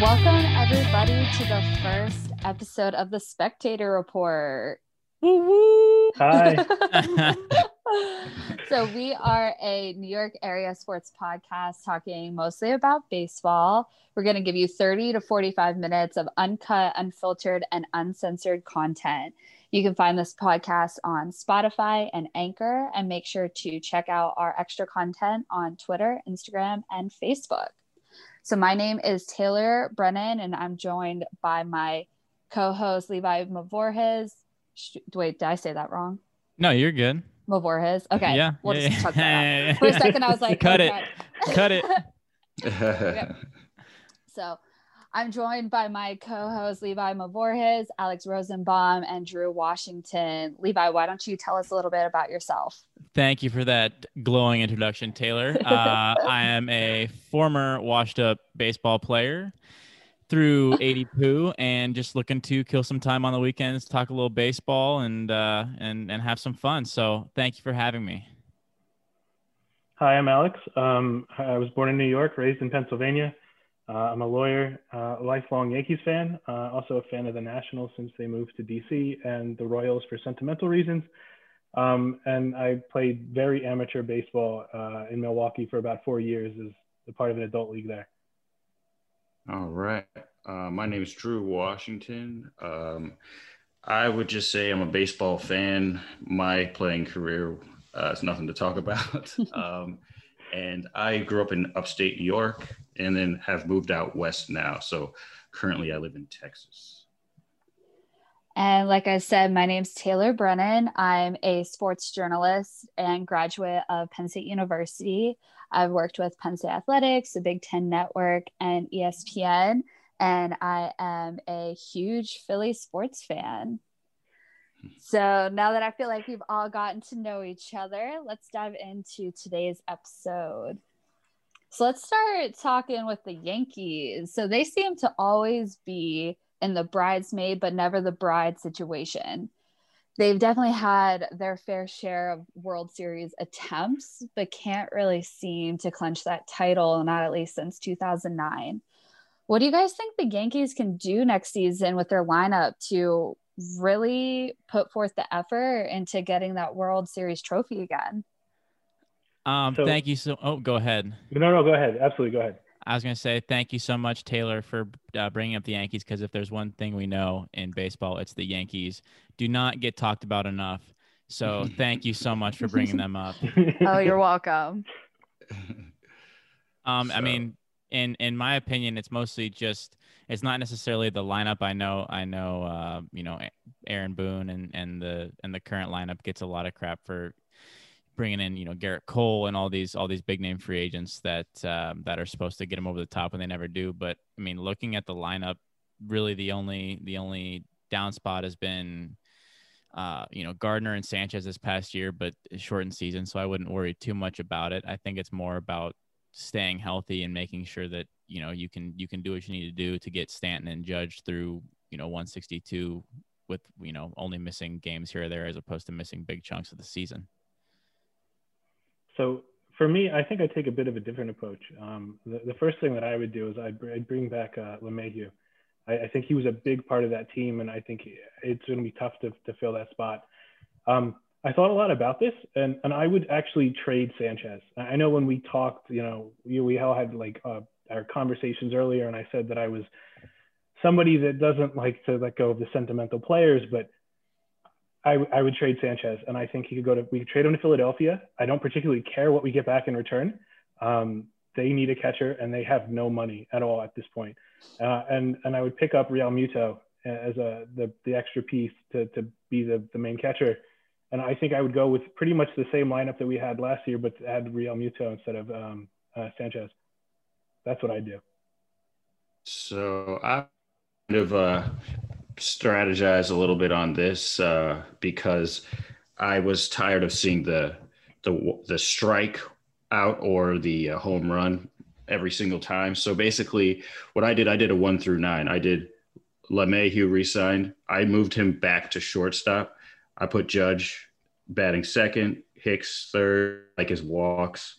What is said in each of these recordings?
Welcome, everybody, to the first episode of the Spectator Report. Hi. so, we are a New York area sports podcast talking mostly about baseball. We're going to give you 30 to 45 minutes of uncut, unfiltered, and uncensored content. You can find this podcast on Spotify and Anchor, and make sure to check out our extra content on Twitter, Instagram, and Facebook. So my name is Taylor Brennan, and I'm joined by my co-host Levi Mavorhez. Wait, did I say that wrong? No, you're good. Mavorhez. Okay. Yeah. We'll yeah, just yeah. chuck that out. For a second, I was like, cut oh, it. God. Cut it. So I'm joined by my co-host Levi Mavorhez, Alex Rosenbaum, and Drew Washington. Levi, why don't you tell us a little bit about yourself? Thank you for that glowing introduction, Taylor. Uh, I am a former washed up baseball player through 80 poo and just looking to kill some time on the weekends, talk a little baseball and uh, and and have some fun. So thank you for having me. Hi, I'm Alex. Um, I was born in New York, raised in Pennsylvania. Uh, I'm a lawyer, uh, lifelong Yankees fan, uh, also a fan of the Nationals since they moved to DC and the Royals for sentimental reasons. Um, and I played very amateur baseball uh, in Milwaukee for about four years as a part of an adult league there. All right. Uh, my name is Drew Washington. Um, I would just say I'm a baseball fan. My playing career uh, is nothing to talk about. um, and I grew up in upstate New York and then have moved out west now. So currently I live in Texas. And like I said, my name's Taylor Brennan. I'm a sports journalist and graduate of Penn State University. I've worked with Penn State Athletics, the Big Ten Network, and ESPN. And I am a huge Philly sports fan. So now that I feel like we've all gotten to know each other, let's dive into today's episode. So let's start talking with the Yankees. So they seem to always be in the bridesmaid but never the bride situation. They've definitely had their fair share of World Series attempts, but can't really seem to clinch that title, not at least since 2009. What do you guys think the Yankees can do next season with their lineup to really put forth the effort into getting that World Series trophy again? Um, So- thank you so. Oh, go ahead. No, no, go ahead. Absolutely, go ahead. I was going to say thank you so much, Taylor, for uh, bringing up the Yankees because if there's one thing we know in baseball, it's the Yankees do not get talked about enough. So thank you so much for bringing them up. Oh, you're welcome. Um, I mean, in in my opinion, it's mostly just it's not necessarily the lineup. I know, I know, uh, you know, Aaron Boone and and the and the current lineup gets a lot of crap for bringing in, you know, Gerrit Cole and all these all these big name free agents that um, that are supposed to get them over the top and they never do. But I mean, looking at the lineup, really the only the only down spot has been. Uh, you know Gardner and Sanchez this past year, but shortened season, so I wouldn't worry too much about it. I think it's more about staying healthy and making sure that you know you can you can do what you need to do to get Stanton and Judge through you know 162 with you know only missing games here or there as opposed to missing big chunks of the season. So for me, I think I take a bit of a different approach. Um, the, the first thing that I would do is I'd, br- I'd bring back uh, LeMahieu. I, I think he was a big part of that team, and I think it's going to be tough to, to fill that spot. Um, I thought a lot about this, and, and I would actually trade Sanchez. I know when we talked, you know, we, we all had like uh, our conversations earlier, and I said that I was somebody that doesn't like to let go of the sentimental players, but I, I would trade Sanchez, and I think he could go to. We could trade him to Philadelphia. I don't particularly care what we get back in return. Um, they need a catcher, and they have no money at all at this point. Uh, and and I would pick up Realmuto as a the the extra piece to to be the the main catcher. And I think I would go with pretty much the same lineup that we had last year, but add Realmuto instead of um, uh, Sanchez. That's what I do. So I kind of uh, strategize a little bit on this uh, because I was tired of seeing the the the strike out or the uh, home run every single time. So basically, what I did, I did a one through nine. I did LeMahieu resigned. I moved him back to shortstop. I put Judge batting second, Hicks third, like his walks.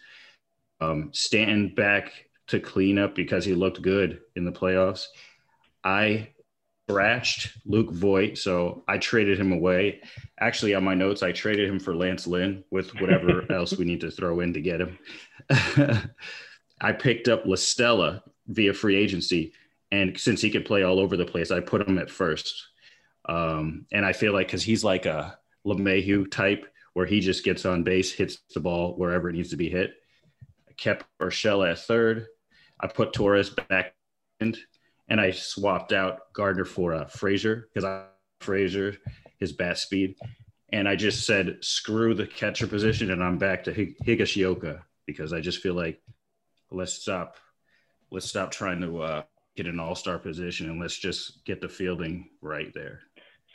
Um, Stanton back to clean up because he looked good in the playoffs. I scratched Luke Voit, so I traded him away. Actually, on my notes, I traded him for Lance Lynn with whatever else we need to throw in to get him. I picked up La Stella via free agency, and since he could play all over the place, I put him at first. Um, and I feel like because he's like a LeMahieu type, where he just gets on base, hits the ball wherever it needs to be hit. I kept Urshela at third. I put Torres back end, and I swapped out Gardner for uh, Frazier because I Frazier his bat speed, and I just said screw the catcher position, and I'm back to Higashioka because I just feel like let's stop, let's stop trying to uh, get an all star position and let's just get the fielding right there.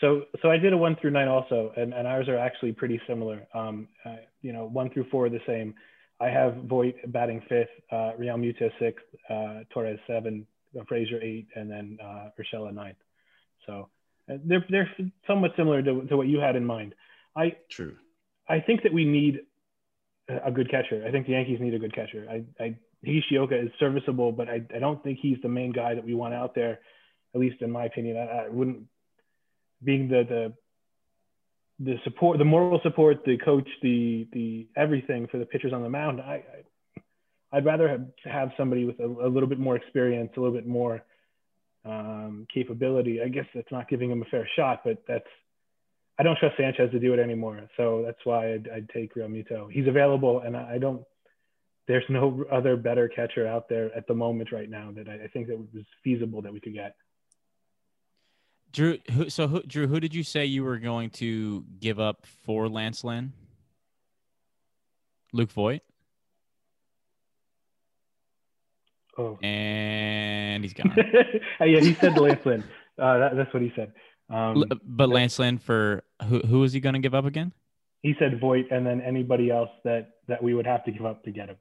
So, so I did a one through nine also, and, and ours are actually pretty similar. Um, uh, you know, one through four are the same. I have Voit batting fifth, uh, Realmuto sixth, uh, Torres seven, Frazier eight, and then uh, Urshela ninth. So uh, they're they're somewhat similar to, to what you had in mind. I true. I think that we need a good catcher. I think the Yankees need a good catcher. I, I Higashioka is serviceable, but I, I don't think he's the main guy that we want out there, at least in my opinion. I, I wouldn't being the the the support, the moral support, the coach, the the everything for the pitchers on the mound. I, I would rather have, have somebody with a, a, little bit more experience, a little bit more um, capability. I guess that's not giving him a fair shot, but that's I don't trust Sanchez to do it anymore. So that's why I'd, I'd take Realmuto. He's available, and I don't. There's no other better catcher out there at the moment right now that I, I think that was feasible that we could get. Drew, who, so who, Drew, who did you say you were going to give up for Lance Lynn? Luke Voit. Oh, and he's gone. yeah, he said Lance Lynn. Uh, that, that's what he said. Um, but Lance Lynn for who? Who was he going to give up again? He said Voit, and then anybody else that that we would have to give up to get him.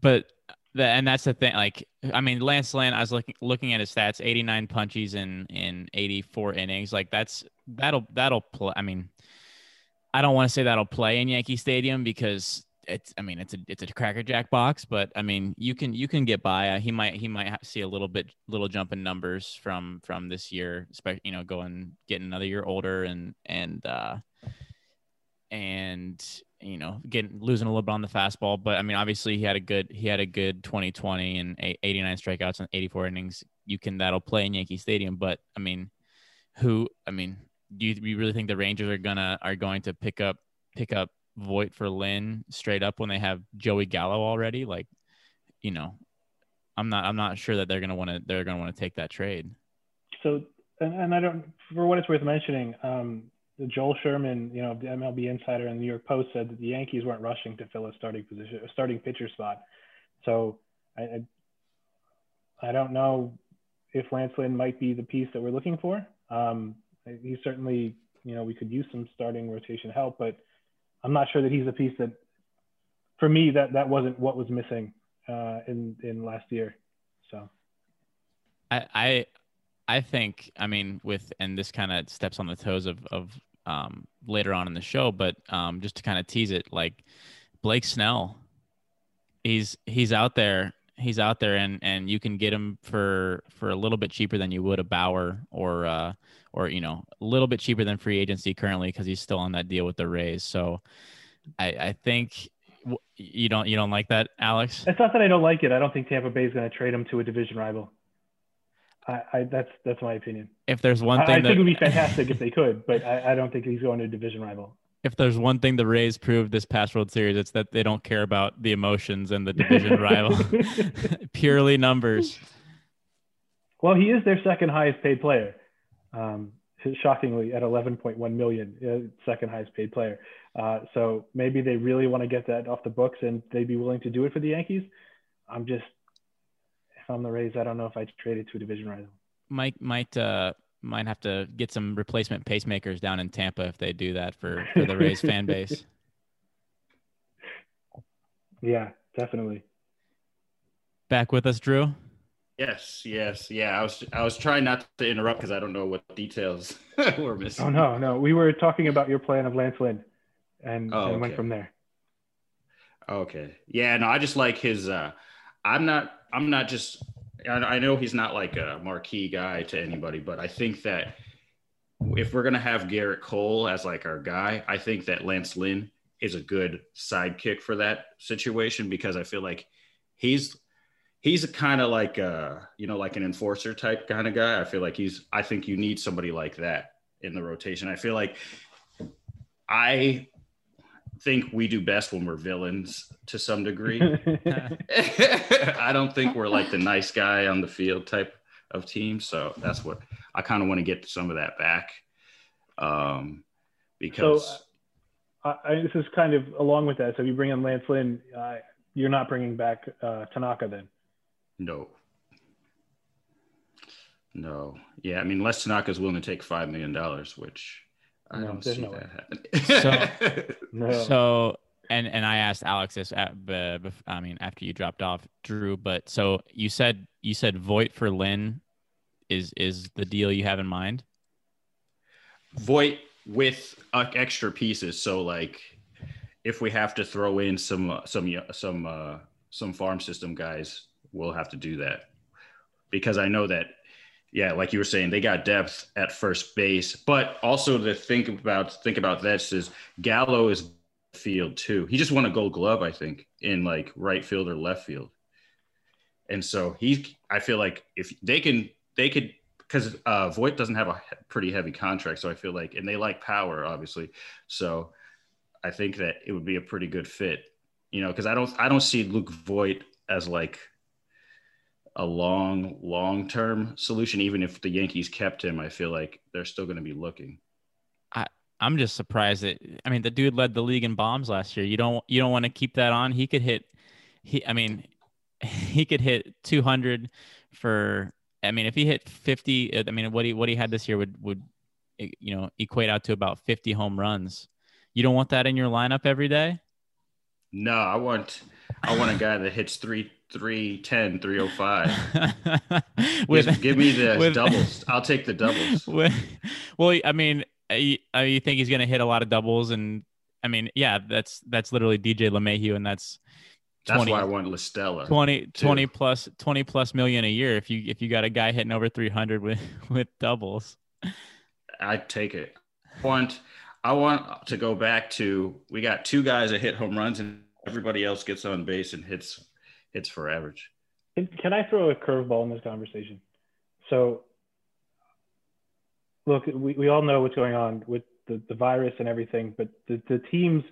But the, and that's the thing. Like, I mean, Lance Lynn. I was looking looking at his stats: eighty nine punchies in in eighty four innings. Like that's that'll that'll play. I mean, I don't want to say that'll play in Yankee Stadium because it's I mean it's a it's a Cracker Jack box, but I mean you can you can get by. Uh, he might he might see a little bit little jump in numbers from from this year, you know going getting another year older and and uh and you know getting losing a little bit on the fastball. But I mean obviously he had a good he had a good 2020 and 89 strikeouts and 84 innings. You can that'll play in Yankee Stadium, but I mean who I mean do you, you really think the Rangers are gonna are going to pick up pick up Voit for Lynn straight up when they have Joey Gallo already. Like, you know, I'm not I'm not sure that they're gonna want to they're gonna want to take that trade. So and, and I don't for what it's worth mentioning, um, the Joel Sherman, you know, the MLB insider in the New York Post said that the Yankees weren't rushing to fill a starting position, a starting pitcher spot. So I, I, I don't know if Lance Lynn might be the piece that we're looking for. Um, he certainly, you know, we could use some starting rotation help, but I'm not sure that he's a piece that, for me, that that wasn't what was missing uh, in in last year. So, I I, I think I mean with and this kind of steps on the toes of of um, later on in the show, but um, just to kind of tease it, like Blake Snell, he's he's out there he's out there and and you can get him for for a little bit cheaper than you would a Bauer or uh or you know a little bit cheaper than free agency currently because he's still on that deal with the Rays. So I I think you don't you don't like that, Alex? It's not that I don't like it. I don't think Tampa Bay is going to trade him to a division rival. I, I that's that's my opinion. If there's one thing, I, I that, think it would be fantastic if they could, but I, I don't think he's going to a division rival if there's one thing the Rays proved this past World Series, it's that they don't care about the emotions and the division rival, purely numbers. Well, he is their second highest paid player. Um, shockingly, at 11.1 million, uh, second highest paid player. Uh, so maybe they really want to get that off the books, and they'd be willing to do it for the Yankees. I'm just, if I'm the Rays, I don't know if I'd trade it to a division rival. Mike might uh, might have to get some replacement pacemakers down in Tampa if they do that for, for the Rays fan base. Yeah, definitely. Back with us, Drew. Yes, yes, yeah. I was I was trying not to interrupt because I don't know what details we're missing. Oh no, no. We were talking about your plan of Lance Lynn, and, and went from there. Okay. Yeah. No, I just like his. uh I'm not I'm not just. I know he's not like a marquee guy to anybody, but I think that if we're gonna have Gerrit Cole as like our guy, I think that Lance Lynn is a good sidekick for that situation because I feel like he's he's a kind of like a you know like an enforcer type kind of guy. I feel like he's I think you need somebody like that in the rotation. I feel like I think we do best when we're villains to some degree. I don't think we're like the nice guy on the field type of team. So that's what I kind of want to get some of that back. Um, because so, uh, I, this is kind of along with that. So if you bring in Lance Lynn, uh, you're not bringing back uh, Tanaka then? No. No. Yeah. I mean, Les Tanaka is willing to take $5 million, which I no, don't see no that happening. so, no. so, and and I asked Alex this. At, uh, I mean, after you dropped off, Drew. But so you said you said Voit for Lynn is is the deal you have in mind. Voit with uh, extra pieces. So like, if we have to throw in some uh, some some uh, some farm system guys, we'll have to do that because I know that yeah, like you were saying, they got depth at first base, but also to think about think about this is Gallo is field too. He just won a Gold Glove, I think, in like right field or left field, and so he, I feel like if they can, they could because uh, Voit doesn't have a pretty heavy contract, so I feel like, and they like power, obviously, so I think that it would be a pretty good fit, you know, because I don't, I don't see Luke Voit as like a long, long term solution. Even if the Yankees kept him, I feel like they're still going to be looking. I I'm just surprised that I mean the dude led the league in bombs last year. You don't you don't want to keep that on. He could hit. He I mean he could hit 200 for. I mean if he hit 50. I mean what he what he had this year would would you know equate out to about 50 home runs. You don't want that in your lineup every day. No, I want I want a guy that hits three 310 305 with, give me the with, doubles. I'll take the doubles. With, well i mean you, you think he's going to hit a lot of doubles and i mean yeah that's that's literally dj LeMahieu, and that's 20, that's why i want La Stella 20 too. 20 plus 20 plus million a year if you if you got a guy hitting over 300 with with doubles. I take it. I want i want to go back to we got two guys that hit home runs and everybody else gets on base and hits hits for average. Can I throw a curveball in this conversation? So, look, we, we all know what's going on with the, the virus and everything, but the, the teams,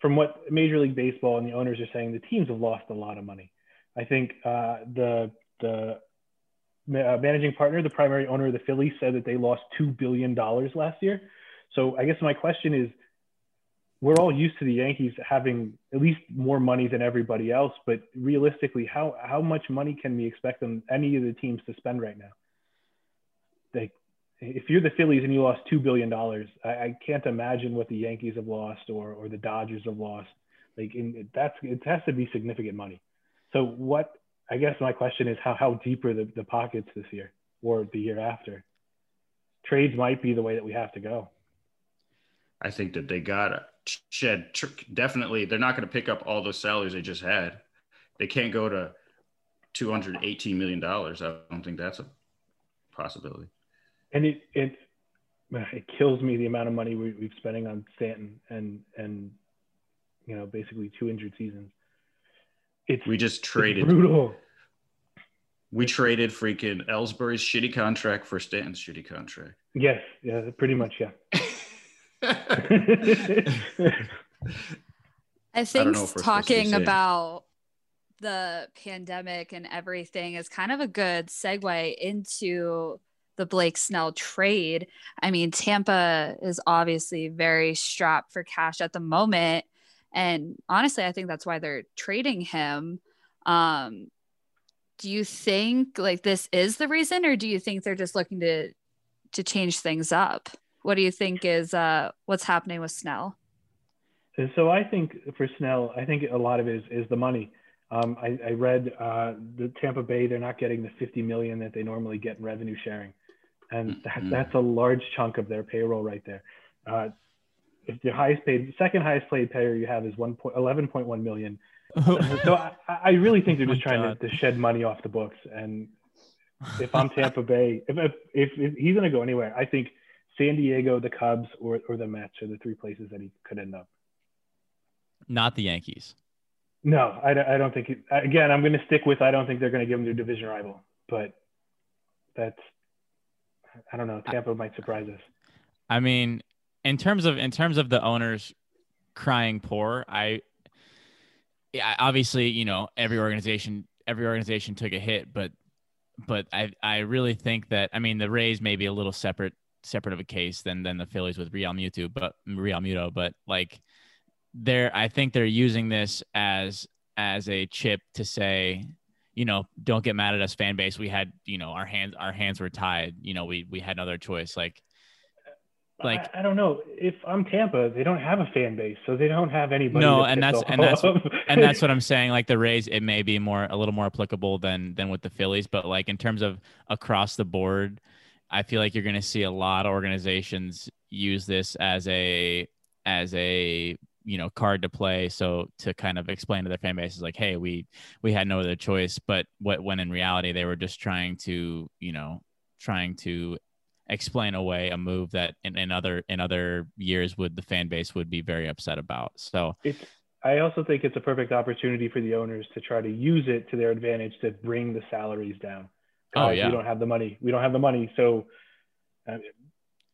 from what Major League Baseball and the owners are saying, the teams have lost a lot of money. I think uh, the the uh, managing partner, the primary owner of the Phillies, said that they lost two billion dollars last year. So I guess my question is, we're all used to the Yankees having at least more money than everybody else, but realistically, how how much money can we expect them any of the teams to spend right now? Like, if you're the Phillies and you lost two billion dollars, I, I, can't imagine what the Yankees have lost or or the Dodgers have lost. Like, in, that's it has to be significant money. So, what I guess my question is, how how deep are the, the pockets this year or the year after? Trades might be the way that we have to go. I think that they got shed definitely they're not going to pick up all those salaries they just had. They can't go to 218 million dollars. I don't think that's a possibility. And it it it kills me the amount of money we, we've spending on Stanton and and you know basically two injured seasons. It's we just traded brutal. We traded freaking Ellsbury's shitty contract for Stanton's shitty contract. Yes, yeah, pretty much, yeah. I think I talking about the pandemic and everything is kind of a good segue into the Blake Snell trade. I mean, Tampa is obviously very strapped for cash at the moment. And honestly, I think that's why they're trading him. Um, do you think like this is the reason, or do you think they're just looking to to change things up? What do you think is uh, what's happening with Snell? So I think for Snell, I think a lot of it is, is the money. Um, I, I, read uh, the Tampa Bay; they're not getting the 50 million that they normally get in revenue sharing, and that, mm-hmm. that's a large chunk of their payroll right there. Uh, if the highest paid, second highest paid payer you have is 1. 11.1 million, so I, I really think they're Oh, just trying to, to shed money off the books. And if I'm Tampa Bay, if, if, if, if he's going to go anywhere, I think San Diego, the Cubs, or, or the Mets are the three places that he could end up. Not the Yankees. No, I, don't- I don't think. It, again, I'm going to stick with. I don't think they're going to give him their division rival, but that's. I don't know. Tampa might surprise us. I mean, in terms of in terms of the owners crying poor, I yeah, obviously, you know, every organization every organization took a hit, but but I I really think that I mean the Rays may be a little separate separate of a case than than the Phillies with Realmuto, but Realmuto, but like they're I think they're using this as as a chip to say, you know, don't get mad at us fan base. We had, you know, our hands our hands were tied. You know, we we had another choice. Like like I, I don't know. If I'm Tampa, they don't have a fan base, so they don't have anybody. No, and that's- and that's- and that's what I'm saying. Like the Rays, it may be more a little more applicable than than with the Phillies, but like in terms of across the board, I feel like you're going to see a lot of organizations use this as a as a you know card to play so to kind of explain to their fan bases like hey we we had no other choice but what when in reality they were just trying to you know trying to explain away a move that in, in other in other years would the fan base would be very upset about so it's I also think it's a perfect opportunity for the owners to try to use it to their advantage to bring the salaries down. Oh, yeah. we don't have the money. We don't have the money, so uh,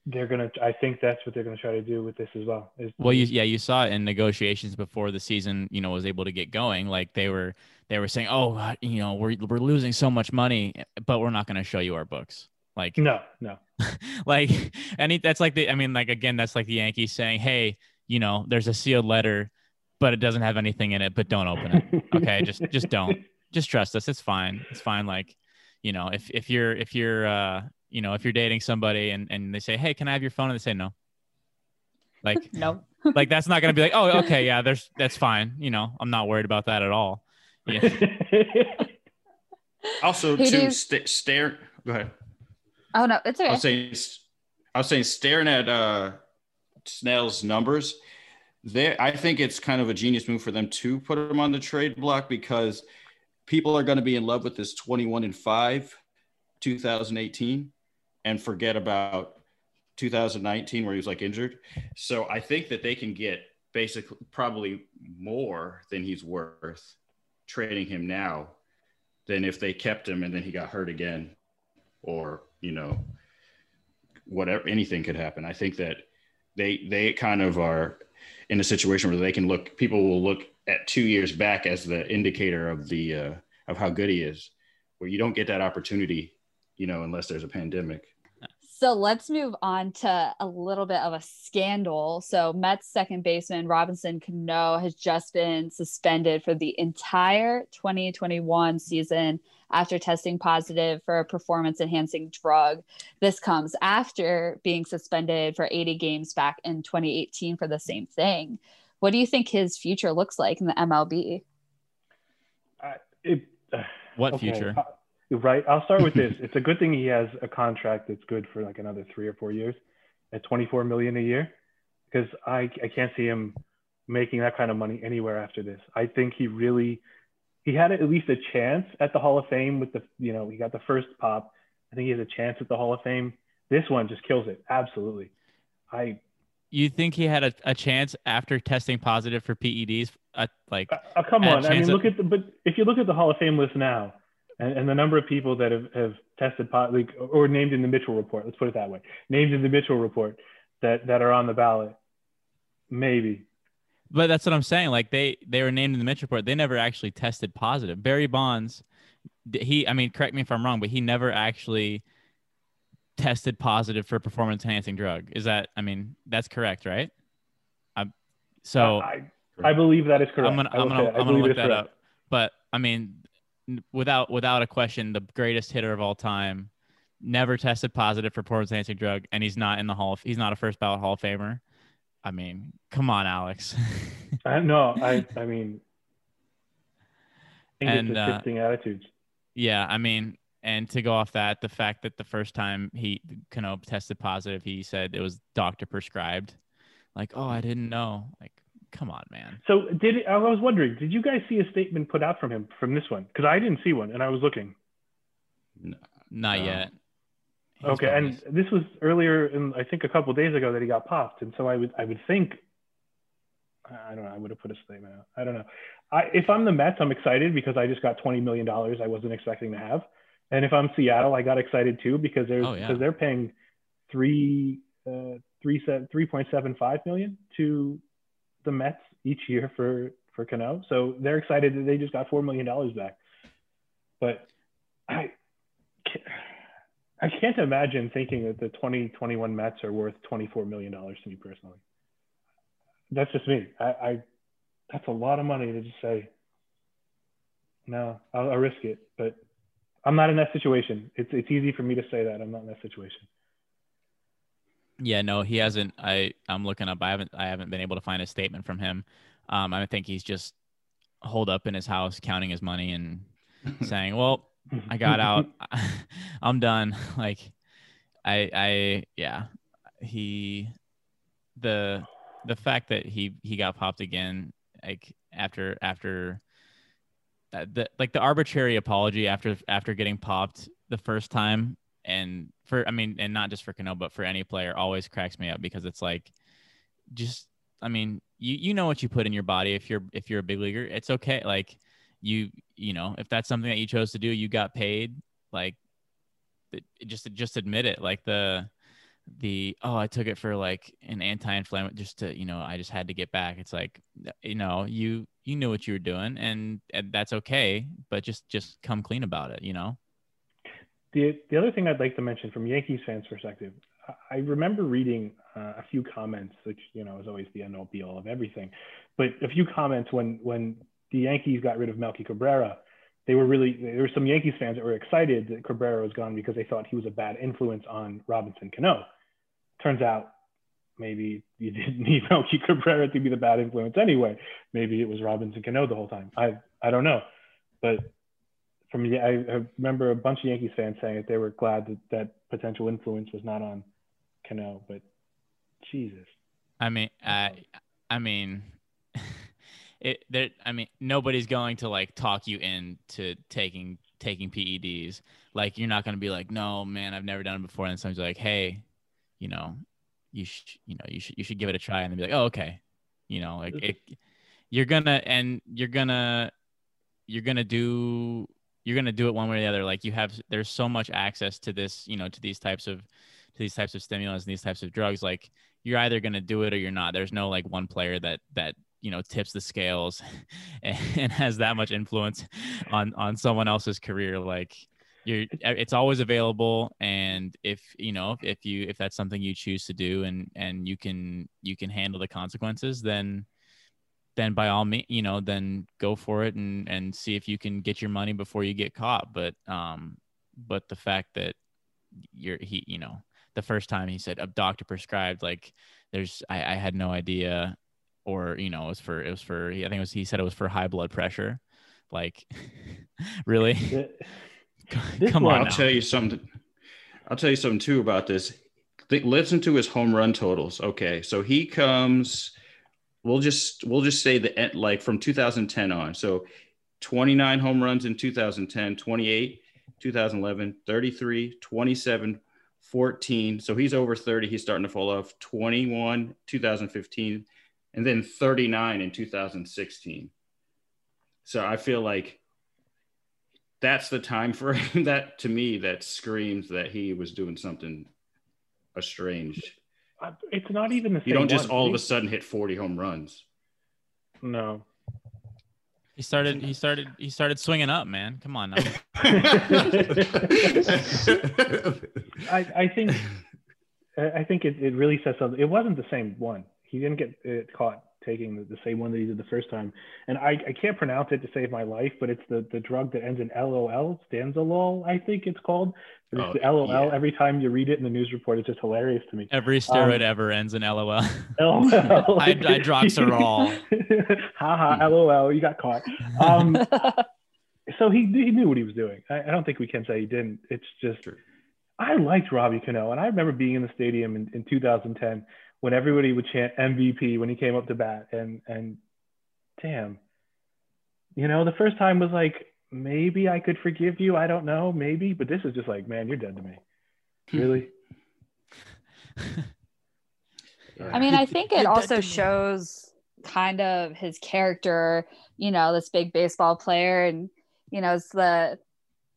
they're gonna. I think that's what they're gonna try to do with this as well. is- Well, you yeah, you saw it in negotiations before the season, you know, was able to get going. Like they were they were saying, "Oh, uh, you know, we're we're losing so much money, but we're not going to show you our books." Like no, no. like any that's like the I mean, like again, that's like the Yankees saying, "Hey, you know, there's a sealed letter, but it doesn't have anything in it, but don't open it." Okay, just just don't. Just trust us. It's fine. It's fine like, you know, if if you're if you're uh, you know, if you're dating somebody and and they say, "Hey, can I have your phone?" and they say no. Like no. like that's not going to be like oh okay yeah there's that's fine you know i'm not worried about that at all yeah. Also, Who do to st- stare. Go ahead. Oh no, it's I was saying, I was saying, staring at uh, Snell's numbers, there, I think it's kind of a genius move for them to put him on the trade block because people are going to be in love with this 21 and 5 2018 and forget about 2019 where he was like injured. So I think that they can get basically probably more than he's worth trading him now than if they kept him and then he got hurt again or you know whatever anything could happen i think that they they kind of are in a situation where they can look people will look at two years back as the indicator of the uh, of how good he is where you don't get that opportunity you know unless there's a pandemic So let's move on to a little bit of a scandal. So Mets second baseman Robinson Cano has just been suspended for the entire 2021 season after testing positive for a performance enhancing drug. This comes after being suspended for 80 games back in 2018 for the same thing. What do you think his future looks like in the MLB? I- it, uh, what okay, future uh, Right. I'll start with this. it's a good thing he has a contract that's good for like another three or four years at 24 million a year because I, I can't see him making that kind of money anywhere after this. I think he really, he had at least a chance at the Hall of Fame with the, you know, he got the first pop. I think he has a chance at the Hall of Fame. This one just kills it. Absolutely. I, you think he had a, a chance after testing positive for peds uh, like uh, come on. I mean, look at- at the, but if you look at the Hall of Fame list now, and, and the number of people that have, have tested po- like, or named in the Mitchell report, let's put it that way, named in the Mitchell report that, that are on the ballot, maybe. but that's what i'm saying like they they were named in the Mitchell report they never actually tested positive barry bonds he i mean correct me if i'm wrong but he never actually tested positive for performance enhancing drug is that i mean that's correct right I'm, so I, I believe that is correct. I'm gonna I'm gonna. I'm gonna look that correct. up. But I mean, without without a question, the greatest hitter of all time, never tested positive for performance enhancing drug, and he's not in the hall. Of, he's not a first ballot Hall of Famer. I mean, come on, Alex. I, no, I, I mean, I And, uh, attitudes. yeah, I mean, and to go off that, the fact that the first time he Cano tested positive, he said it was doctor prescribed. Like, oh, I didn't know. Like, come on, man. So did I was wondering, did you guys see a statement put out from him from this one? Because I didn't see one, and I was looking. Not No. yet. He's Okay, probably- and this was earlier, in I think a couple days ago that he got popped, and so I would I would think, I don't know, I would have put a statement out. I don't know. I, if I'm the Mets, I'm excited because I just got twenty million dollars I wasn't expecting to have, and if I'm Seattle, I got excited too because there's Oh, yeah. because they're paying three uh, three three point seven five million to the Mets each year for for Cano, so they're excited that they just got four million dollars back. But I can't, I can't imagine thinking that the 2021 Mets are worth 24 million dollars to me personally. That's just me. I, I that's a lot of money to just say no. I'll, I'll risk it, but I'm not in that situation. It's it's easy for me to say that I'm not in that situation. Yeah, no, he hasn't. I I'm looking up. I haven't I haven't been able to find a statement from him. Um, I think he's just holed up in his house counting his money and saying, "Well, I got out. I'm done." Like, I I yeah, he the the fact that he he got popped again like after after uh, the like the arbitrary apology after after getting popped the first time. And for I mean and not just for Cano but for any player always cracks me up because it's like just I mean you you know what you put in your body if you're if you're a big leaguer. It's okay. Like you you know if that's something that you chose to do you got paid. Like it, just just admit it. Like the the oh I took it for like an anti-inflammatory just to you know I just had to get back. It's like you know you you knew what you were doing and, and that's okay but just just come clean about it you know The, the other thing I'd like to mention from Yankees fans' perspective, I- remember reading uh, a few comments, which you know is always the end all be all of everything, but a few comments when when the Yankees got rid of Melky Cabrera, they were really there were some Yankees fans that were excited that Cabrera was gone because they thought he was a bad influence on Robinson Cano. Turns out maybe you didn't need Melky Cabrera to be the bad influence anyway. Maybe it was Robinson Cano the whole time. I I don't know, but from I, I remember a bunch of Yankees fans saying that they were glad that that potential influence was not on Cano, but Jesus. I mean, I, I mean, it. There, I mean, nobody's going to like talk you into taking taking PEDs. Like, you're not going to be like, no, man, I've never done it before. And someone's like, hey, you know, you should, you know, you should, you should give it a try. And then be like, oh, okay, you know, like mm-hmm. it. You're gonna, and you're gonna, you're gonna do, you're gonna do it one way or the other. Like, you have, there's so much access to this, you know, to these types of, to these types of stimulants and these types of drugs. Like, you're either going to do it or you're not. There's no like one player that that you know tips the scales and, and has that much influence on on someone else's career. Like you're, it's always available, and if you know if, if you if that's something you choose to do and and you can you can handle the consequences, then then by all means, you know, then go for it and and see if you can get your money before you get caught. But um, but the fact that you're he, you know, the first time he said a doctor prescribed like there's I, I had no idea. Or you know it was for it was for i think it was he said it was for high blood pressure. Like really This come one- on I'll now. tell you something. I'll tell you something too about this. Th- Listen to his home run totals. Okay, so he comes. We'll just we'll just say the end- like from 2010 on. So 29 home runs in 2010, 28, 2011, 33, 27, 14. So he's over 30. He's starting to fall off. 21, 2015, and then 39 in 2016. So I feel like that's the time frame that to me that screams that he was doing something estranged. It's not even the same. You don't just one. all of a sudden hit 40 home runs. No. he started he started he started swinging up man come on now I, I think I I think it, it really says something. It wasn't the same one. He didn't get uh, caught taking the, the same one that he did the first time. And I, I can't pronounce it to save my life, but it's the, the drug that ends in LOL, stanozolol, I think it's called. It's Oh, the LOL yeah. every time you read it in the news report. It's just hilarious to me. every steroid Um, ever ends in lol LOL. I- I droxerol. ha ha, LOL, you got caught. Um, so he, he knew what he was doing. I, I don't think we can say he didn't. It's just True. I liked Robbie Cano, and I remember being in the stadium in, in 2010 when everybody would chant MVP when he came up to bat. And and damn, you know, the first time was like maybe I could forgive you. I don't know, maybe, but this is just like, man, you're dead to me. Hmm. Really? I mean, I think it also shows kind of his character, you know, this big baseball player and you know, it's the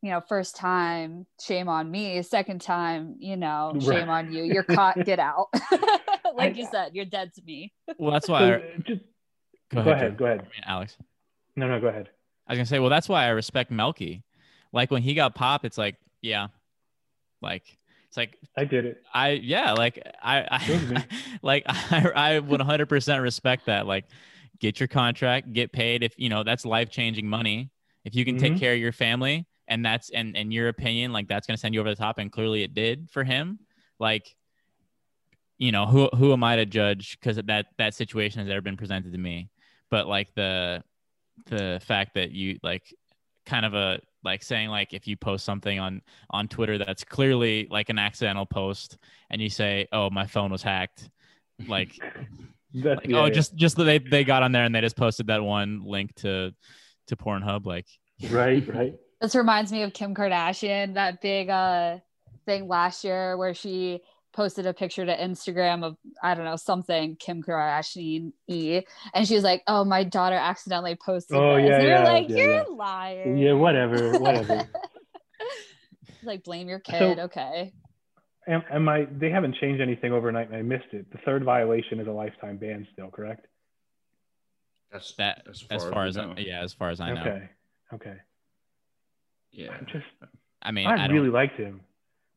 you know, first time, shame on me. Second time, you know, shame right. on you. You're caught, get out. like I, you said, you're dead to me. Well, that's why. So, I, just go, go ahead. Go ahead, Alex. No, no, go ahead. I was gonna say, well, that's why I respect Melky. Like when he got popped, it's like, yeah, like it's like I did it. I yeah, like I, I like I I would 100 percent respect that. Like, get your contract, get paid. If you know that's life changing money. If you can mm-hmm. take care of your family, and that's and in your opinion like that's going to send you over the top and clearly it did for him. Like you know who who am i to judge? Because that that situation has ever been presented to me. But like the the fact that you like kind of a like saying like if you post something on on twitter that's clearly like an accidental post and you say oh my phone was hacked like, like yeah, oh yeah. just just they they got on there and they just posted that one link to to pornhub like right right this reminds me of Kim Kardashian, that big uh thing last year where she posted a picture to Instagram of I don't know something Kim Kardashian e, and she was like, "Oh, my daughter accidentally posted." Oh this. yeah, and yeah, like, yeah, "You're yeah. lying." Yeah, whatever, whatever. like blame your kid. So, okay. Am, am I? They haven't changed anything overnight, and I missed it. The third violation is a lifetime ban, still correct? That's that as far as, far as, I, yeah, as far as I know. Okay. Okay. Yeah. I'm just I mean, I, I really liked him.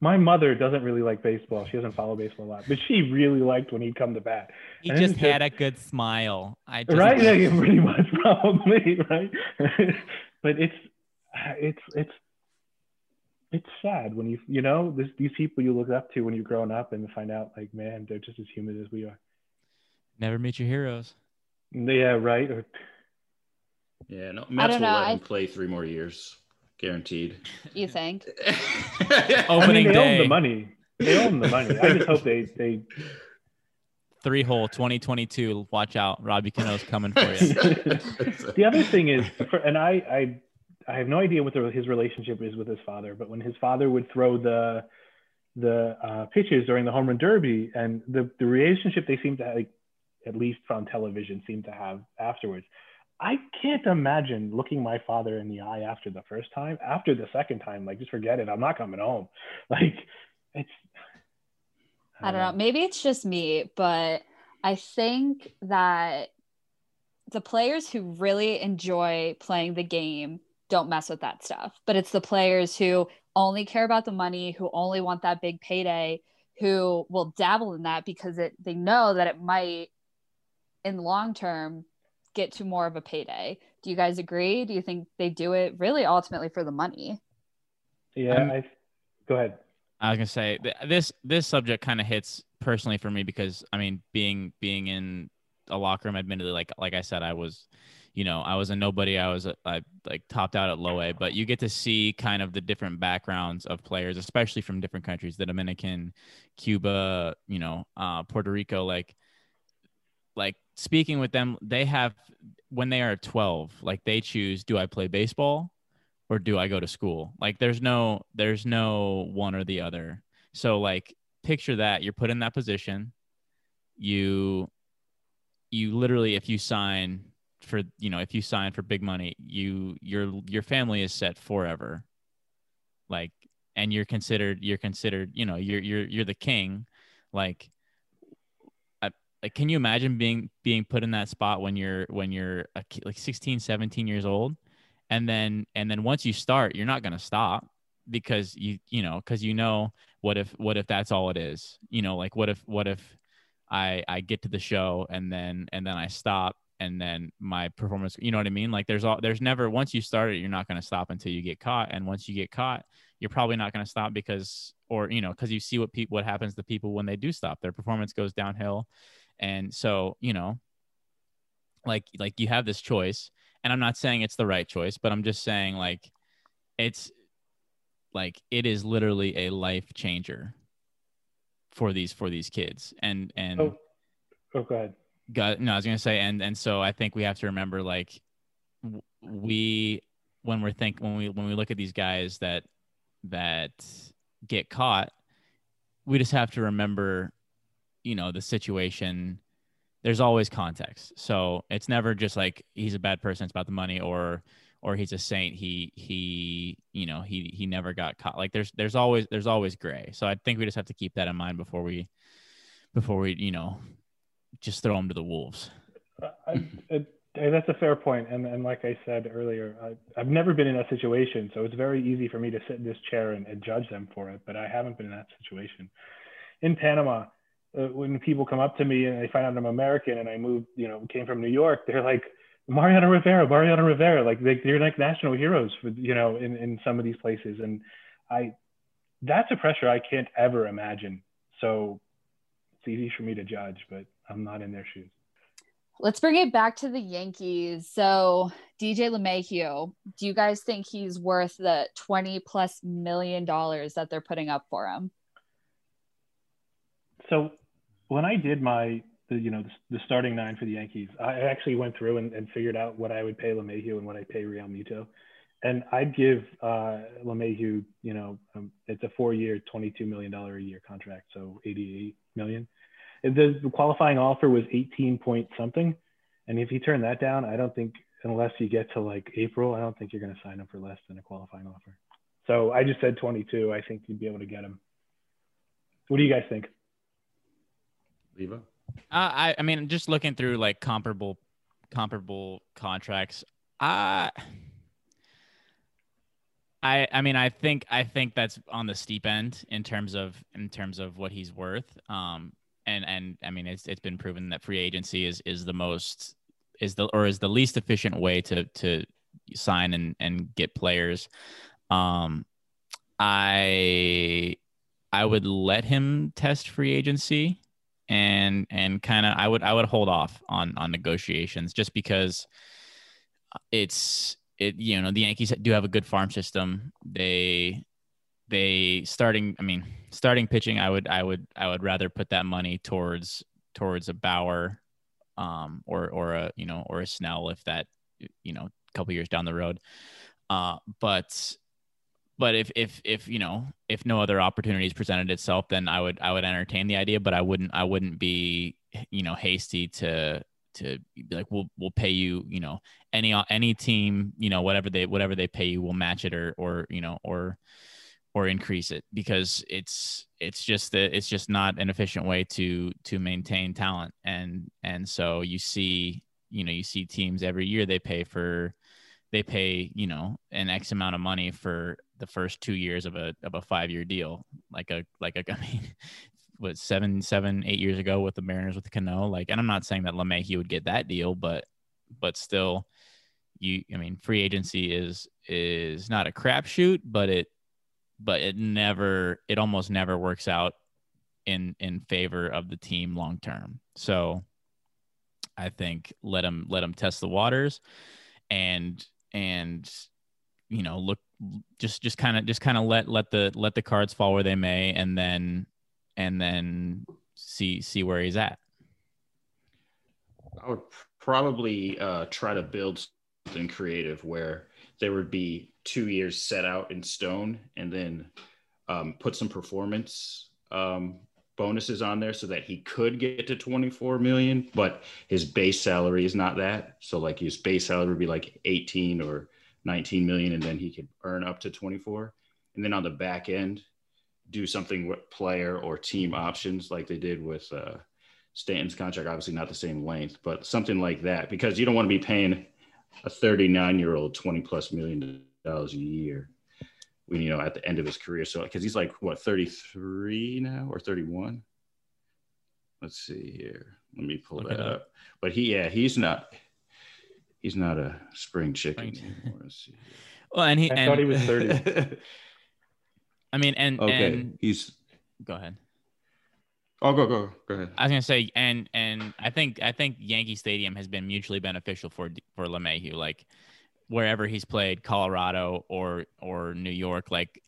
My mother doesn't really like baseball. She doesn't follow baseball a lot, but she really liked when he'd come to bat. He and just had just, a good smile. I just, right, yeah, pretty much probably right. but it's it's it's it's sad when you you know this, these people you look up to when you're growing up and find out like man they're just as human as we are. Never meet your heroes. Yeah, right. Or, yeah, no, Mets will know, let I... him play three more years guaranteed. You think? Opening I mean, they day. own the money. They own the money. I just hope they they. Three hole 2022. Watch out, Robbie Cano's coming for you. the other thing is, and I I I have no idea what the, his relationship is with his father, but when his father would throw the the uh, pitches during the home run derby, and the the relationship they seem to have, like, at least on television, seem to have afterwards I can't imagine looking my father in the eye after the first time. After the second time, like just forget it. I'm not coming home. Like it's. I don't, know. know. Maybe it's just me, but I think that the players who really enjoy playing the game don't mess with that stuff. But it's the players who only care about the money, who only want that big payday, who will dabble in that because it they know that it might in the long term get to more of a payday. Do you guys agree? Do you think they do it really ultimately for the money? Yeah, um, I, go ahead. I was gonna say this this subject kind of hits personally for me because I mean being being in a locker room, admittedly, like like I said, I was, you know, I was a nobody. I was a, I like topped out at low A, but you get to see kind of the different backgrounds of players, especially from different countries, the Dominican, Cuba, you know, uh, Puerto Rico, like like speaking with them, they have when they are 12, like they choose do I play baseball or do I go to school? Like there's no there's no one or the other. So like picture that you're put in that position. You you literally if you sign for you know if you sign for big money, you your your family is set forever. Like and you're considered you're considered, you know, you're you're you're the king. Like like can you imagine being being put in that spot when you're when you're a, like 16 17 years old? And then and then once you start you're not going to stop because you you know because you know what if what if that's all it is. You know like what if what if i i get to the show and then and then i stop and then my performance you know what i mean? Like there's all there's never once you start it you're not going to stop until you get caught. And once you get caught you're probably not going to stop because or you know because you see what people what happens to people when they do stop. Their performance goes downhill and so, you know, like like you have this choice, and I'm not saying it's the right choice, but I'm just saying like it's like it is literally a life changer for these for these kids. And and oh, Oh, go ahead. Got, no, I was gonna say, and and so I think we have to remember, like, we when we're think when we when we look at these guys that that get caught, we just have to remember, you know, the situation. There's always context, so it's never just like he's a bad person. It's about the money, or or he's a saint. He he you know he he never got caught. Like there's there's always there's always gray. So I think we just have to keep that in mind before we before we you know just throw him to the wolves. Uh, I, I, that's a fair point, and and like I said earlier, I, have never been in that situation, so it's very easy for me to sit in this chair and, and judge them for it. But I haven't been in that situation. In Panama, uh, when people come up to me and they find out I'm American and I moved, you know, came from New York, they're like, Mariano Rivera, Mariano Rivera, like they, they're like national heroes for you know in in some of these places, and I that's a pressure I can't ever imagine. So it's easy for me to judge, but I'm not in their shoes. Let's bring it back to the Yankees. So, DJ LeMahieu, do you guys think he's worth the 20 plus million dollars that they're putting up for him? So, when I did my the you know the, the starting nine for the Yankees, I actually went through and, and figured out what I would pay LeMahieu and what I pay Realmuto, and I'd give uh, LeMahieu, you know, um, it's a four-year, twenty-two million dollar a year contract, so eighty-eight million the, the qualifying offer was 18 point something. And if you turn that down, I don't think, unless you get to like April, I don't think you're going to sign him for less than a qualifying offer. So I just said 22. I think you'd be able to get him. What do you guys think? Levi? Uh, I, I mean, just looking through like comparable, comparable contracts, I, I, I mean, I think, I think that's on the steep end in terms of, in terms of what he's worth. Um, and and I mean it's it's been proven that free agency is is the most is the or is the least efficient way to to sign and and get players. Um, I I would let him test free agency and and kind of I would I would hold off on on negotiations just because it's it you know the Yankees do have a good farm system. They they starting i mean starting pitching i would i would i would rather put that money towards towards a bauer um or or a you know or a snell if that you know a couple years down the road uh but but if if if you know if no other opportunities presented itself then i would i would entertain the idea but i wouldn't i wouldn't be you know hasty to to be like we'll we'll pay you you know any any team you know whatever they whatever they pay you we'll match it or or you know or or increase it because it's it's just that it's just not an efficient way to to maintain talent. And and so you see you know you see teams every year they pay for they pay you know an x amount of money for the first two years of a of a five year deal like a like a I mean what seven seven eight years ago with the Mariners with Cano like and I'm not saying that LeMahieu would get that deal but but still you I mean free agency is is not a crapshoot but it but it never it almost never works out in in favor of the team long term. So I think let him let him test the waters and and you know look just just kind of just kind of let let the let the cards fall where they may and then and then see see where he's at. I would probably uh, try to build something creative where there would be two years set out in stone and then um, put some performance um, bonuses on there so that he could get to 24 million, but his base salary is not that. So like his base salary would be like 18 or 19 million, and then he could earn up to 24. And then on the back end, do something with player or team options like they did with uh, Stanton's contract. Obviously, not the same length, but something like that because you don't want to be paying a 39 year old 20 plus million dollars a year when you know at the end of his career so because he's like what 33 now or 31 let's see here let me pull Look that up. up. but he yeah he's not he's not a spring chicken well and he i and, thought he was 30 i mean and okay and, he's go ahead. Oh, go go go ahead. I was gonna say, and and I think I think Yankee Stadium has been mutually beneficial for for LeMahieu. Like wherever he's played, Colorado or or New York, like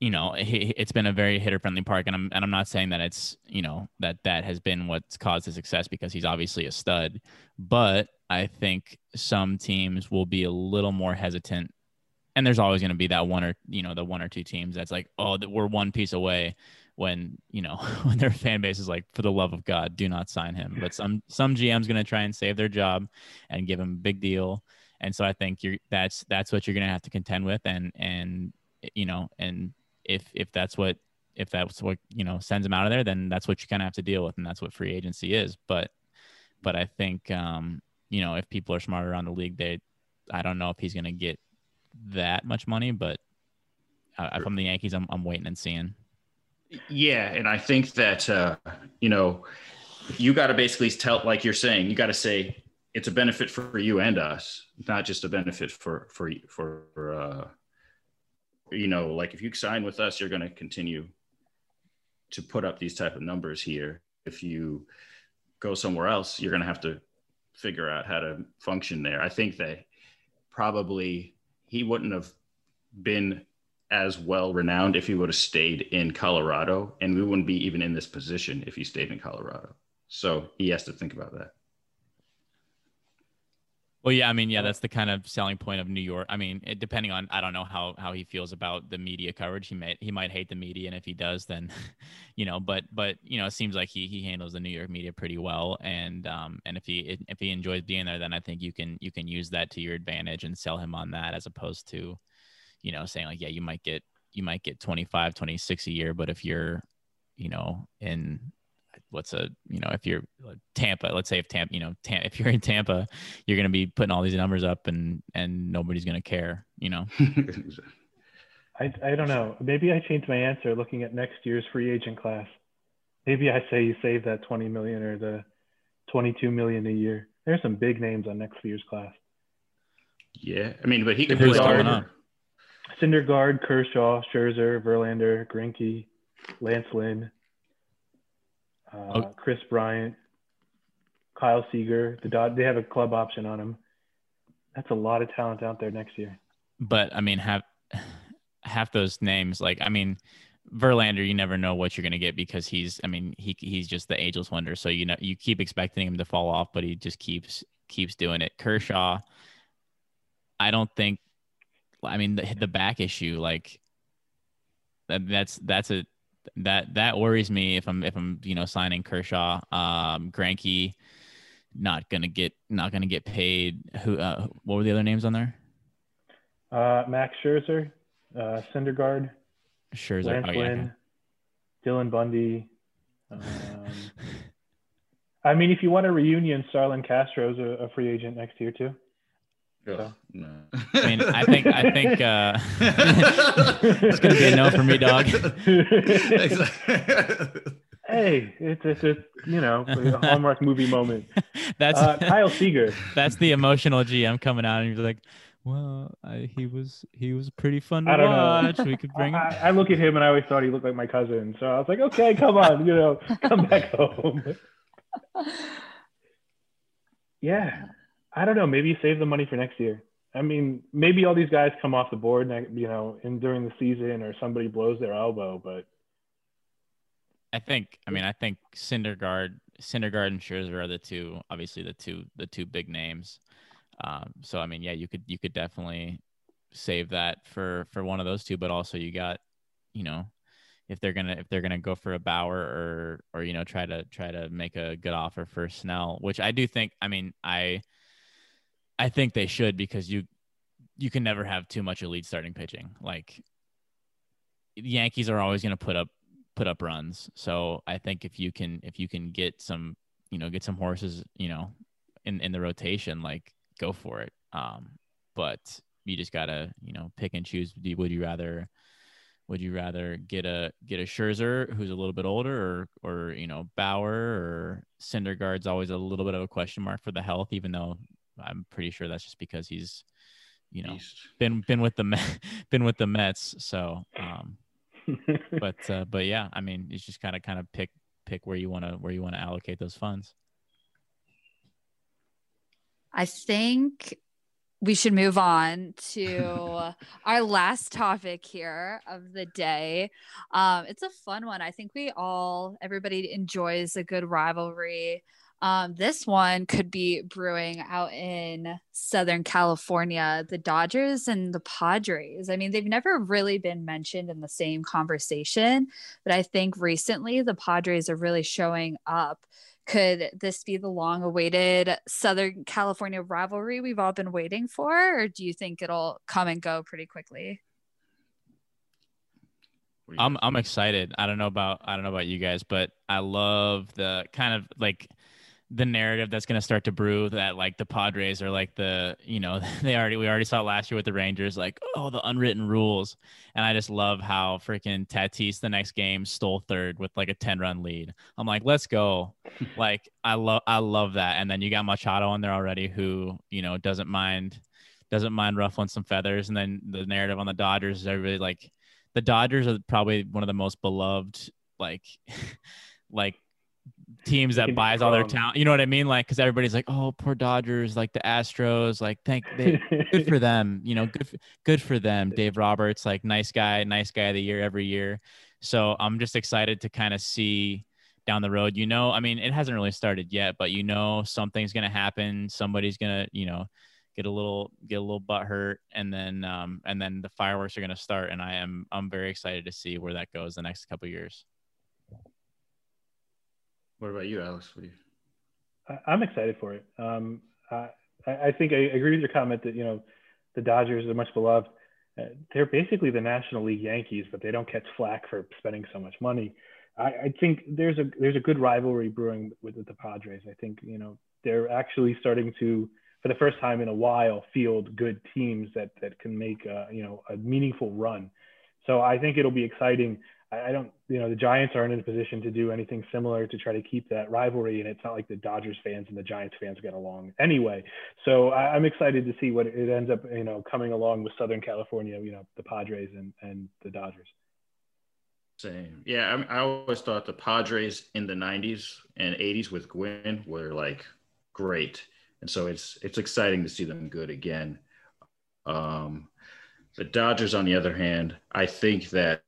you know, it's been a very hitter friendly park, and I'm and I'm not saying that it's you know that that has been what's caused his success because he's obviously a stud, but I think some teams will be a little more hesitant, and there's always going to be that one or you know the one or two teams that's like, oh, we're one piece away, when you know when their fan base is like, for the love of God, do not sign him. But some some GM's going to try and save their job and give him a big deal, and so I think you're that's that's what you're going to have to contend with, and and you know and if if that's what if that's what you know sends him out of there, then that's what you kind of have to deal with, and that's what free agency is. But but I think um, you know if people are smarter around the league, they I don't know if he's going to get that much money, but uh, from the Yankees, I'm I'm waiting and seeing. Yeah, and I think that uh, you know you got to basically tell, like you're saying, you got to say it's a benefit for you and us, not just a benefit for for for uh, you know, like if you sign with us, you're going to continue to put up these type of numbers here. If you go somewhere else, you're going to have to figure out how to function there. I think that probably he wouldn't have been as well renowned if he would have stayed in Colorado, and we wouldn't be even in this position if he stayed in Colorado. So he has to think about that. Well, yeah, I mean, yeah, that's the kind of selling point of New York. I mean, it, depending on, I don't know how how he feels about the media coverage. He might he might hate the media, and if he does, then, you know, but but you know, it seems like he he handles the New York media pretty well, and um and if he if he enjoys being there, then I think you can you can use that to your advantage and sell him on that as opposed to, you know, saying like, yeah, you might get you might get 25, 26 a year, but if you're, you know, in what's a you know if you're uh, Tampa, let's say if Tampa, you know, Tam- if you're in Tampa, you're going to be putting all these numbers up and and nobody's going to care, you know. I I don't know. Maybe I changed my answer looking at next year's free agent class. Maybe I say you save that 20 million or the 22 million a year. There's some big names on next year's class. Yeah, I mean, but he could put on. Syndergaard, Kershaw, Scherzer, Verlander, Greinke, Lance Lynn uh, okay. Kris Bryant, Kyle Seager. The Dod- they have a club option on him. That's a lot of talent out there next year. But I mean, have half those names like I mean, Verlander, you never know what you're going to get because he's, I mean, he he's just the ageless wonder. So you know, you keep expecting him to fall off, but he just keeps keeps doing it. Kershaw, I don't think. I mean, the the back issue, like that, that's that's a that that worries me if I'm if I'm you know signing Kershaw, um, Greinke, not gonna get not gonna get paid. Who? Uh, what were the other names on there? Uh, Max Scherzer, uh, Syndergaard, Scherzer, Lance oh, Lynn, yeah. Dylan Bundy. Um, I mean, if you want a reunion, Starlin Castro's a, a free agent next year too. So. No. I mean, I think I think uh, it's gonna be a no for me, dog. hey, it's it's a you know a Hallmark movie moment. That's uh, Kyle Seager. That's the emotional GM coming out, and you're like, well, I, he was he was pretty fun to I don't watch. Know. We could bring. I, I, look at him and I always thought he looked like my cousin, so I was like, okay, come on, you know, come back home. yeah, I don't know. Maybe save the money for next year. I mean, maybe all these guys come off the board, you know, in during the season, or somebody blows their elbow. But I think, I mean, I think Syndergaard, Syndergaard and Scherzer are the two, obviously the two, the two big names. Um, so I mean, yeah, you could you could definitely save that for for one of those two, but also you got, you know, if they're gonna if they're gonna go for a Bauer or or you know try to try to make a good offer for Snell, which I do think. I mean, I I think they should because you you can never have too much elite starting pitching. Like the Yankees are always going to put up put up runs. So I think if you can if you can get some you know get some horses you know in in the rotation, like go for it. Um, but you just gotta you know pick and choose. Would you rather would you rather get a get a Scherzer who's a little bit older, or or you know Bauer or Syndergaard's always a little bit of a question mark for the health, even though I'm pretty sure that's just because he's, you know, Beast. been been with the been with the Mets. So, um, but uh, but yeah, I mean, it's just kind of kind of pick pick where you want to where you want to allocate those funds. I think we should move on to our last topic here of the day. Um, it's a fun one. I think we all, everybody enjoys a good rivalry. Um, this one could be brewing out in Southern California, the Dodgers and the Padres. I mean, they've never really been mentioned in the same conversation, but I think recently the Padres are really showing up could this be the long awaited Southern California rivalry we've all been waiting for? Or do you think it'll come and go pretty quickly? I'm I'm excited. I don't know about I don't know about you guys, but I love the kind of like the narrative that's going to start to brew that like the Padres are like the you know they already we already saw last year with the Rangers like oh the unwritten rules. And I just love how freaking Tatis the next game stole third with like a 10 run lead. I'm like let's go. Like I love I love that. And then you got Machado on there already who you know doesn't mind doesn't mind ruffling some feathers. And then the narrative on the Dodgers is everybody like the Dodgers are probably one of the most beloved like like teams that buys all their talent. You know what I mean? Like, because everybody's like, "Oh, poor Dodgers," like the Astros. Like, thank they good for them. You know, good good for them. Dave Roberts, like, nice guy, nice guy of the year every year. So I'm just excited to kind of see down the road. You know, I mean, it hasn't really started yet, but you know, something's gonna happen. Somebody's gonna, you know, get a little get a little butt hurt, and then um, and then the fireworks are gonna start. And I am I'm very excited to see where that goes the next couple years. What about you, Alex? What do you? I'm excited for it. Um, I, I think I agree with your comment that you know the Dodgers are much beloved. Uh, they're basically the National League Yankees, but they don't catch flack for spending so much money. I, I think there's a there's a good rivalry brewing with, with the Padres. I think you know they're actually starting to, for the first time in a while, field good teams that that can make a, you know a meaningful run. So I think it'll be exciting. I don't, you know, the Giants aren't in a position to do anything similar to try to keep that rivalry. And it's not like the Dodgers fans and the Giants fans get along anyway. So I, am excited to see what it ends up, you know, coming along with Southern California, you know, the Padres and, and the Dodgers. Same. Yeah. I, I always thought the Padres in the 90s and 80s with Gwynn were like great. And so it's, it's exciting to see them good again. Um, the Dodgers, on the other hand, I think that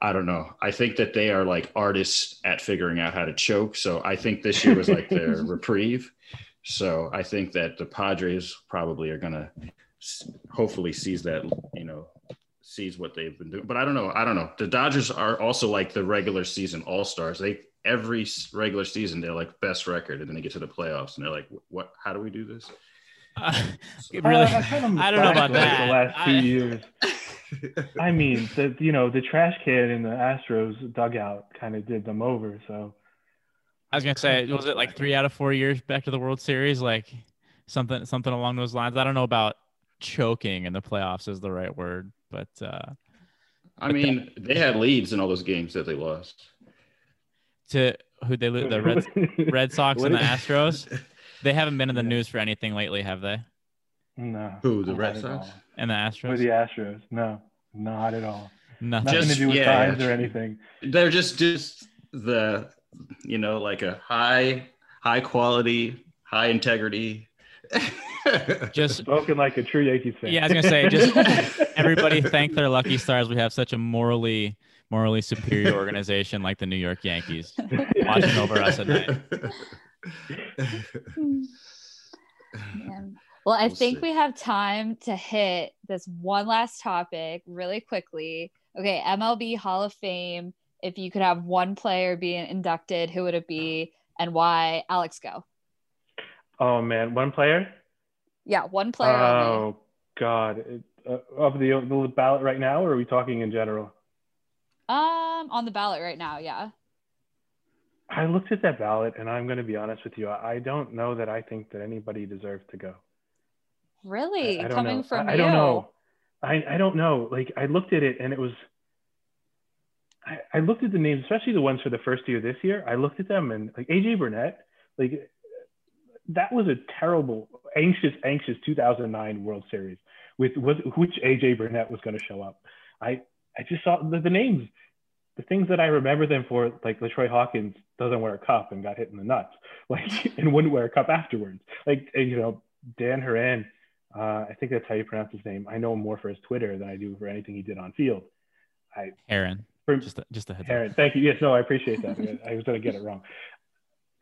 I don't know. I think that they are like artists at figuring out how to choke. So I think this year was like their reprieve. So I think that the Padres probably are going to hopefully seize that, you know, seize what they've been doing. But I don't know. I don't know. The Dodgers are also like the regular season all stars. They every regular season they're like best record, and then they get to the playoffs and they're like, what? How do we do this? Uh, really, uh, I don't know about that. The last two I, years. I mean, the you know the trash can in the Astros dugout kind of did them over. So I was gonna say, was it like three out of four years back to the World Series, like something something along those lines? I don't know about choking in the playoffs is the right word, but uh, I mean, they had leads in all those games that they lost. To who they lose the Red Red Sox and the Astros. They haven't been in the news for anything lately, have they? No. Who the Red Sox and the Astros? Or the Astros? No, not at all. Nothing, Nothing just, to do with yeah, signs or anything. They're just just the you know like a high high quality high integrity. just spoken like a true Yankees fan. Yeah, I was gonna say just everybody thank their lucky stars. We have such a morally morally superior organization like the New York Yankees watching over us at night. Man. Well, I we'll think see. we have time to hit this one last topic really quickly. Okay, MLB Hall of Fame. If you could have one player being inducted, who would it be and why? Alex, go. Oh man, one player? Yeah, one player. Oh only. God, uh, of the, the ballot right now, or are we talking in general? Um, on the ballot right now, yeah. I looked at that ballot, and I'm going to be honest with you. I don't know that I think that anybody deserves to go. Really, I, I coming know. from I, I don't know. I, I don't know. Like I looked at it, and it was. I, I looked at the names, especially the ones for the first year this year. I looked at them, and like AJ Burnett, like that was a terrible, anxious, anxious 2009 World Series with, with which AJ Burnett was going to show up. I I just saw the, the names the things that I remember them for, like LaTroy Hawkins doesn't wear a cup and got hit in the nuts, like and wouldn't wear a cup afterwards. Like you know, Dan Haren Uh, I think that's how you pronounce his name. I know him more for his Twitter than I do for anything he did on field. I Aaron. for, Just a, just a heads Aaron, up. thank you. Yes, no, I appreciate that. I was going to get it wrong.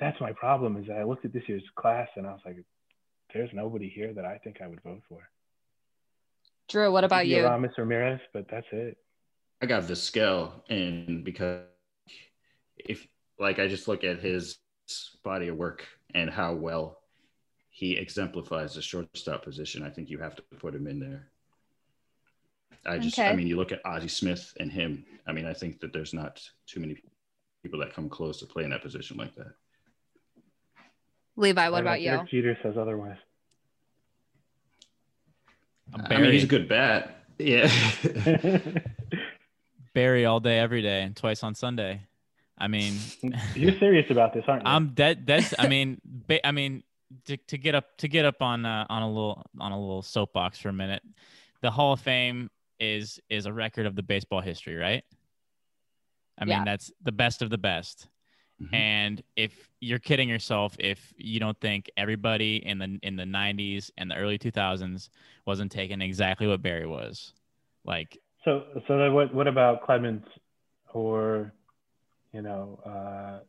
That's my problem is that I looked at this year's class and I was like, there's nobody here that I think I would vote for. Drew, what about you? Aramis Ramirez, but that's it. I got Vizquel in because if like I just look at his body of work and how well he exemplifies the shortstop position, I think you have to put him in there. I just, I mean, you look at Ozzie Smith and him. I mean, I think that there's not too many people that come close to playing that position like that. Levi, what about you? Derek Jeter says otherwise. I'm I mean, he's a good bat. Yeah. Barry all day, every day, and twice on Sunday. I mean, You're serious about this, aren't you? I'm dead. That's. I mean, ba- I mean, to, to get up to get up on uh, on a little on a little soapbox for a minute. The Hall of Fame is is a record of the baseball history, right? I mean, Yeah. that's the best of the best. Mhm. And if you're kidding yourself, if you don't think everybody in the in the 90s and the early 2000s wasn't taking exactly what Barry was, like So, so then what, what about Clemens or, you know, uh,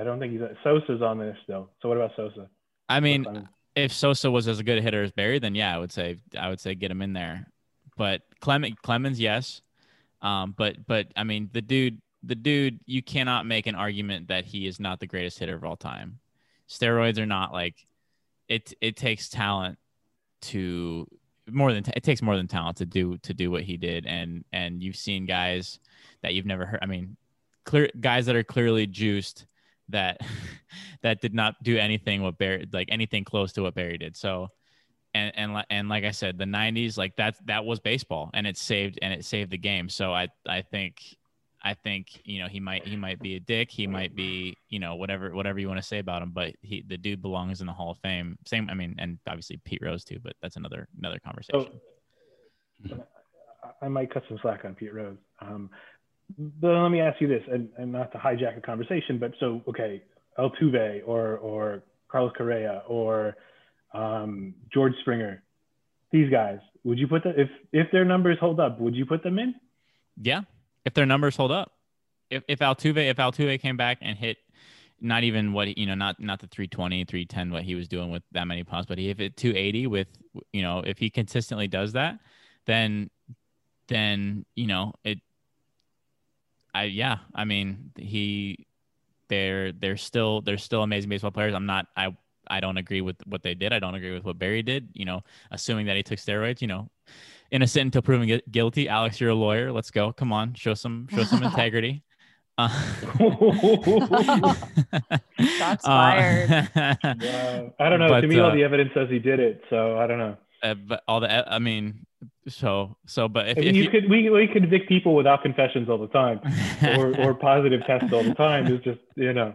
I don't think he's, Sosa's on there still. So what about Sosa? I mean, if Sosa was as good a hitter as Barry, then yeah, I would say I would say get him in there. But Clement Clemens, yes. Um, but but I mean the dude the dude you cannot make an argument that he is not the greatest hitter of all time. Steroids are not like it it takes talent to more than it takes more than talent to do to do what he did and and you've seen guys that you've never heard I mean clear guys that are clearly juiced that that did not do anything what Barry like anything close to what Barry did. So and and and like I said, the '90s like that that was baseball, and it saved and it saved the game. So I I think I think you know he might he might be a dick, he might be you know whatever whatever you want to say about him, but he the dude belongs in the Hall of Fame. Same, I mean, and obviously Pete Rose too, but that's another another conversation. So I- might cut some slack on Pete Rose. Um, let me ask you this, and, and not to hijack a conversation, but so okay, Altuve or or Carlos Correa or um, George Springer, these guys, would you put them if if their numbers hold up? Would you put them in? Yeah, if their numbers hold up, if if Altuve if Altuve came back and hit not even what you know not not the 320 310 what he was doing with that many pumps but if it 280 with you know if he consistently does that then then you know it I yeah I mean he they're they're still they're still amazing baseball players I'm not I I don't agree with what they did I don't agree with what Barry did you know assuming that he took steroids you know innocent until proven gui- guilty Alex you're a lawyer let's go come on show some show some integrity uh, Shots uh, fired. Wow. I don't know. But, to me, all uh, the evidence says he did it, so I don't know. uh, but all the I mean so so but if, I mean, if you could we, we convict people without confessions all the time, or or positive tests all the time. It's just you know.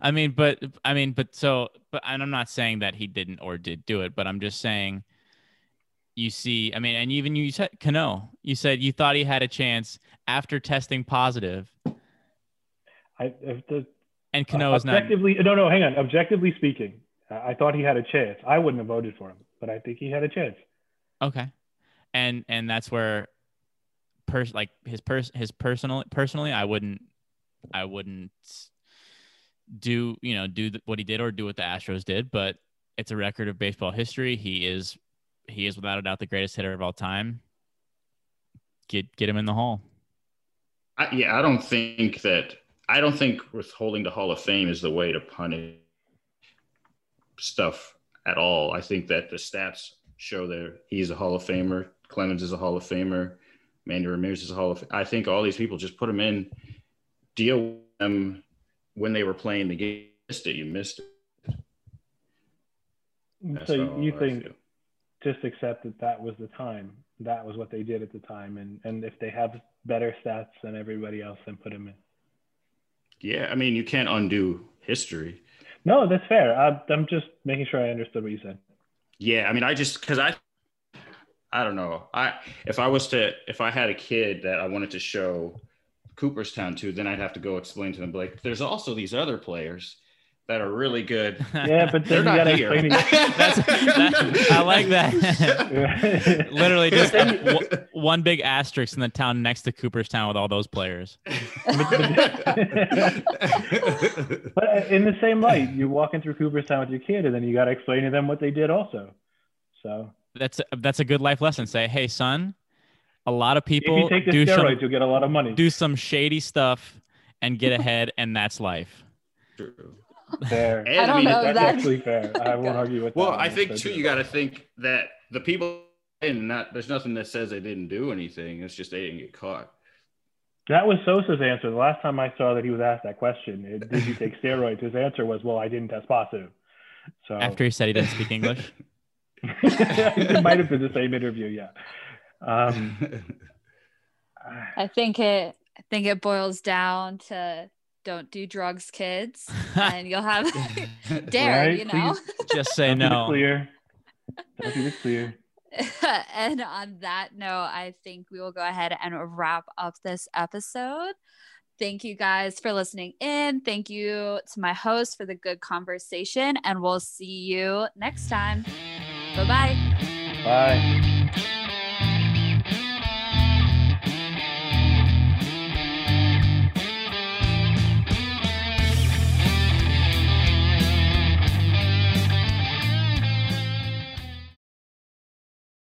I mean, but I mean, but so, but and I'm not saying that he didn't or did do it, but I'm just saying you see, I mean, and even you said Cano, you said you thought he had a chance after testing positive, I if the, and Cano is not. objectively no no hang on. Objectively speaking, I thought he had a chance. I wouldn't have voted for him, but I think he had a chance. Okay, and and that's where, pers like his pers his personal personally, I wouldn't, I wouldn't do you know do what he did or do what the Astros did, but it's a record of baseball history. He is he is without a doubt the greatest hitter of all time. Get get him in the hall. I, yeah, I don't think that. I don't think withholding the Hall of Fame is the way to punish stuff at all. I think that the stats show that he's a Hall of Famer. Clemens is a Hall of Famer. Manny Ramirez is a Hall of. I think all these people just put them in, deal with them when they were playing the game. You missed it. You missed it. That's so you think just accept that that was the time. That was what they did at the time, and and if they have better stats than everybody else, then put them in. Yeah, I mean, you can't undo history. No, that's fair. I, I'm just making sure I understood what you said. Yeah, I mean, I just because I, I don't know. I if I was to if I had a kid that I wanted to show Cooperstown to, then I'd have to go explain to them like, there's also these other players that are really good. Yeah, but They're you not here. That's, that, I like that. Literally just Then w- one big asterisk in the town next to Cooperstown with all those players. But uh, in the same light, you're walking through Cooperstown with your kid, and then you got to explain to them what they did also. So That's a, that's a good life lesson. Say, hey, son, a lot of if you people take the do steroids, some you'll get a lot of money. do some shady stuff and get ahead, and that's life. True. Fair. And, I don't mean, know. That's that- actually fair. I won't argue with Well, that. I think too, you got to think that the people and not there's nothing that says they didn't do anything. It's just they didn't get caught. That was Sosa's answer. The last time I saw that he was asked that question, it, did you take steroids? His answer was, "Well, I didn't test positive." So After he said he didn't speak English. It might have been the same interview. Yeah. Um, I think it I think it boils down to don't do drugs, kids, and you'll have dare, Right, you know. Just say don't be no. clear. Don't be clear. and on that note, I think we will go ahead and wrap up this episode. Thank you guys for listening in. Thank you to my host for the good conversation, and we'll see you next time. Bye bye. Bye.